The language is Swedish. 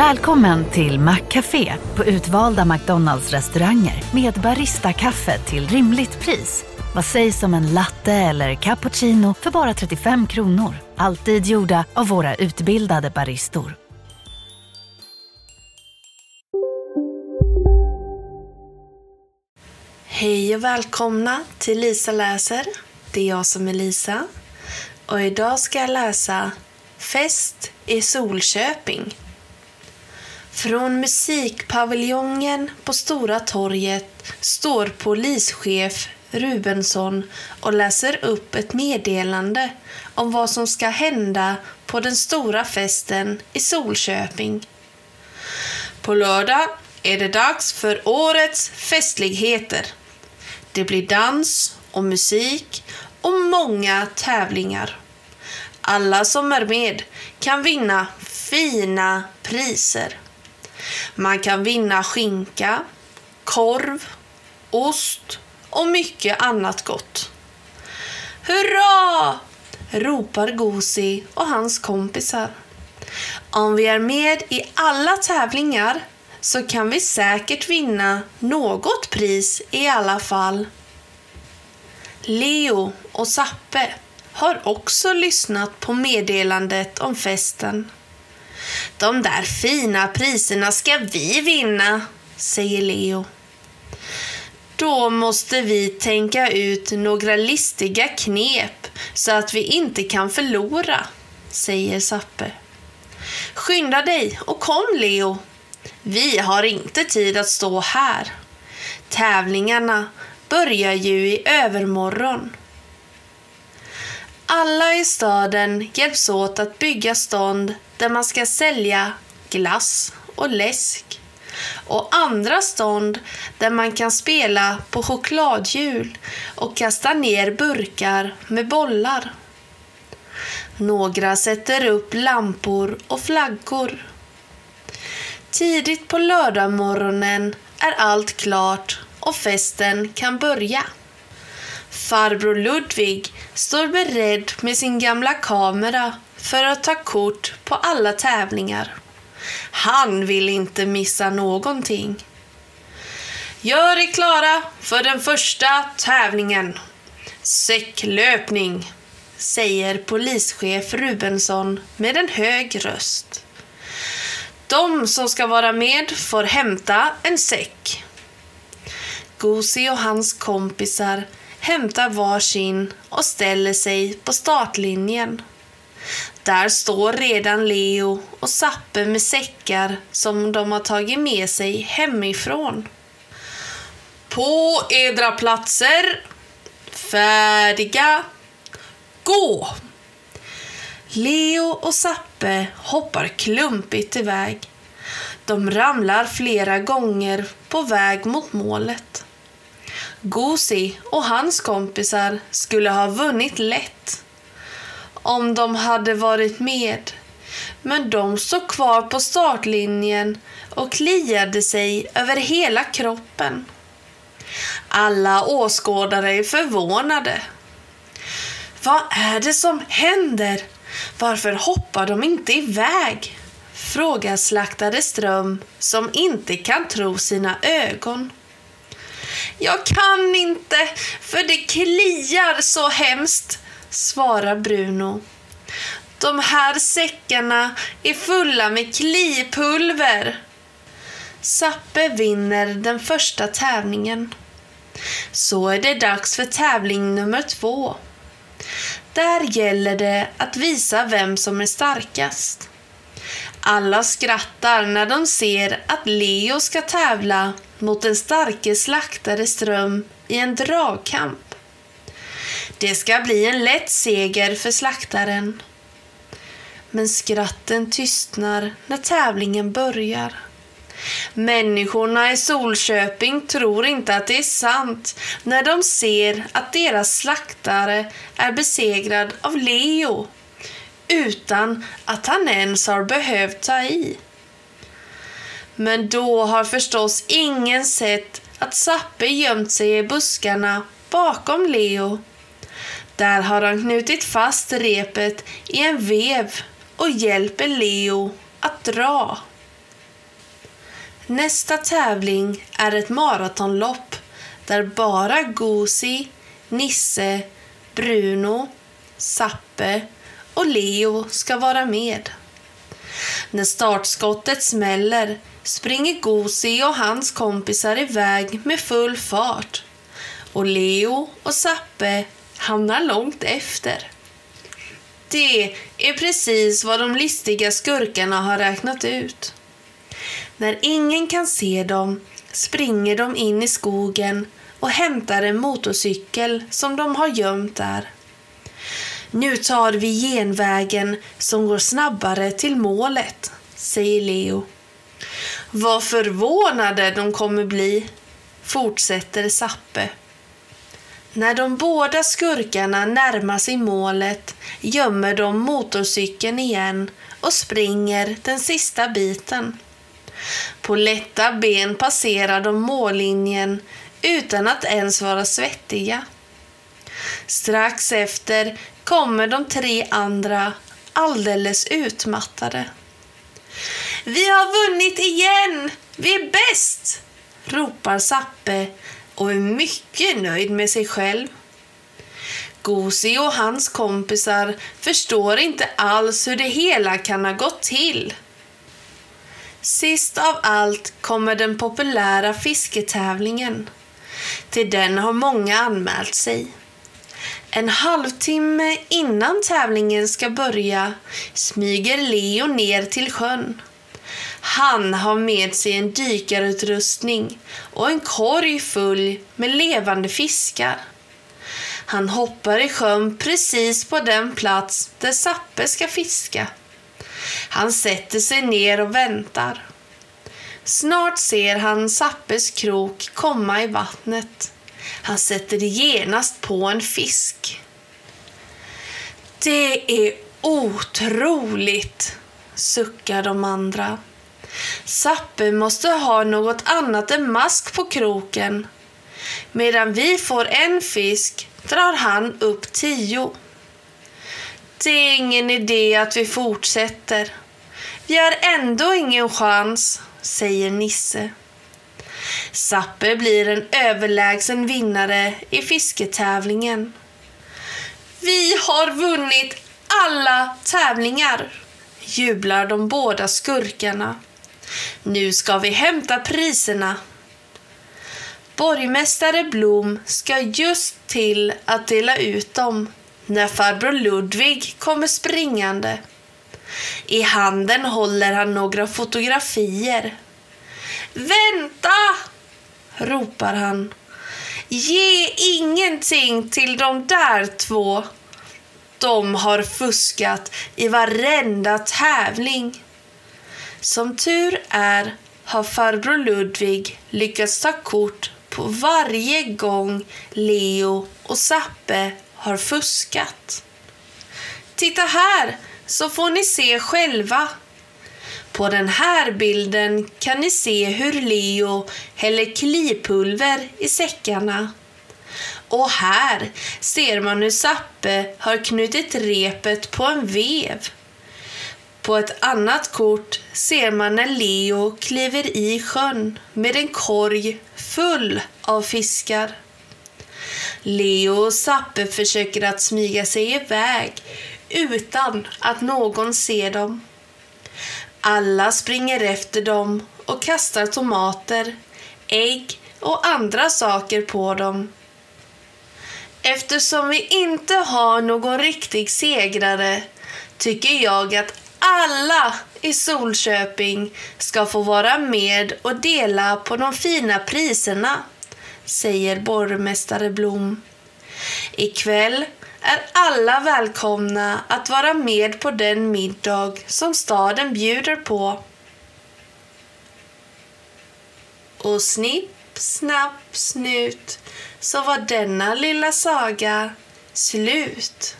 Välkommen till Maccafé på utvalda McDonalds restauranger med Baristakaffe till rimligt pris. Vad sägs om en latte eller cappuccino för bara 35 kronor? Alltid gjorda av våra utbildade baristor. Hej och välkomna till Lisa läser. Det är jag som är Lisa. Och idag ska jag läsa Fest i Solköping. Från musikpaviljongen på Stora torget står polischef Rubensson och läser upp ett meddelande om vad som ska hända på den stora festen i Solköping. På lördag är det dags för årets festligheter. Det blir dans och musik och många tävlingar. Alla som är med kan vinna fina priser. Man kan vinna skinka, korv, ost och mycket annat gott. Hurra! ropar Gosi och hans kompisar. Om vi är med i alla tävlingar så kan vi säkert vinna något pris i alla fall. Leo och Sappe har också lyssnat på meddelandet om festen. De där fina priserna ska vi vinna, säger Leo. Då måste vi tänka ut några listiga knep så att vi inte kan förlora, säger Sappe. Skynda dig och kom Leo. Vi har inte tid att stå här. Tävlingarna börjar ju i övermorgon. Alla i staden hjälps åt att bygga stånd där man ska sälja glass och läsk och andra stånd där man kan spela på chokladhjul och kasta ner burkar med bollar. Några sätter upp lampor och flaggor. Tidigt på lördagmorgonen är allt klart och festen kan börja. Farbror Ludvig står beredd med sin gamla kamera för att ta kort på alla tävlingar. Han vill inte missa någonting. Gör er klara för den första tävlingen. Säcklöpning, säger polischef Rubensson med en hög röst. De som ska vara med får hämta en säck. Gosi och hans kompisar hämtar varsin och ställer sig på startlinjen. Där står redan Leo och Sappe med säckar som de har tagit med sig hemifrån. På edra platser. Färdiga. Gå! Leo och Sappe hoppar klumpigt iväg. De ramlar flera gånger på väg mot målet. Gosi och hans kompisar skulle ha vunnit lätt om de hade varit med. Men de stod kvar på startlinjen och kliade sig över hela kroppen. Alla åskådare är förvånade. Vad är det som händer? Varför hoppar de inte iväg? Frågar slaktare Ström som inte kan tro sina ögon. Jag kan inte, för det kliar så hemskt, svarar Bruno. De här säckarna är fulla med klipulver. Sappe vinner den första tävlingen. Så är det dags för tävling nummer två. Där gäller det att visa vem som är starkast. Alla skrattar när de ser att Leo ska tävla mot den starke slaktare Ström i en dragkamp. Det ska bli en lätt seger för slaktaren. Men skratten tystnar när tävlingen börjar. Människorna i Solköping tror inte att det är sant när de ser att deras slaktare är besegrad av Leo utan att han ens har behövt ta i. Men då har förstås ingen sett att Sappe gömt sig i buskarna bakom Leo. Där har han knutit fast repet i en vev och hjälper Leo att dra. Nästa tävling är ett maratonlopp där bara Gosi, Nisse, Bruno, Sappe och Leo ska vara med. När startskottet smäller springer Gosi och hans kompisar iväg med full fart och Leo och Sappe hamnar långt efter. Det är precis vad de listiga skurkarna har räknat ut. När ingen kan se dem springer de in i skogen och hämtar en motorcykel som de har gömt där. Nu tar vi genvägen som går snabbare till målet, säger Leo. Vad förvånade de kommer bli, fortsätter Sappe. När de båda skurkarna närmar sig målet gömmer de motorcykeln igen och springer den sista biten. På lätta ben passerar de mållinjen utan att ens vara svettiga. Strax efter kommer de tre andra alldeles utmattade. Vi har vunnit igen! Vi är bäst! ropar Sappe och är mycket nöjd med sig själv. Gosi och hans kompisar förstår inte alls hur det hela kan ha gått till. Sist av allt kommer den populära fisketävlingen. Till den har många anmält sig. En halvtimme innan tävlingen ska börja smyger Leo ner till sjön. Han har med sig en dykarutrustning och en korg full med levande fiskar. Han hoppar i sjön precis på den plats där Sappe ska fiska. Han sätter sig ner och väntar. Snart ser han Sappes krok komma i vattnet. Han sätter genast på en fisk. Det är otroligt, suckar de andra. Sappe måste ha något annat än mask på kroken. Medan vi får en fisk drar han upp tio. Det är ingen idé att vi fortsätter. Vi har ändå ingen chans, säger Nisse. Sappe blir en överlägsen vinnare i fisketävlingen. Vi har vunnit alla tävlingar, jublar de båda skurkarna. Nu ska vi hämta priserna. Borgmästare Blom ska just till att dela ut dem när farbror Ludvig kommer springande. I handen håller han några fotografier. Vänta! Ropar han. Ge ingenting till de där två. De har fuskat i varenda tävling. Som tur är har farbror Ludvig lyckats ta kort på varje gång Leo och Sappe har fuskat. Titta här så får ni se själva. På den här bilden kan ni se hur Leo häller klipulver i säckarna. Och här ser man hur Sappe har knutit repet på en vev. På ett annat kort ser man när Leo kliver i sjön med en korg full av fiskar. Leo och Sappe försöker att smyga sig iväg utan att någon ser dem. Alla springer efter dem och kastar tomater, ägg och andra saker på dem. Eftersom vi inte har någon riktig segrare tycker jag att alla i Solköping ska få vara med och dela på de fina priserna, säger borgmästare Blom. Ikväll är alla välkomna att vara med på den middag som staden bjuder på. Och snipp, snapp, snut så var denna lilla saga slut.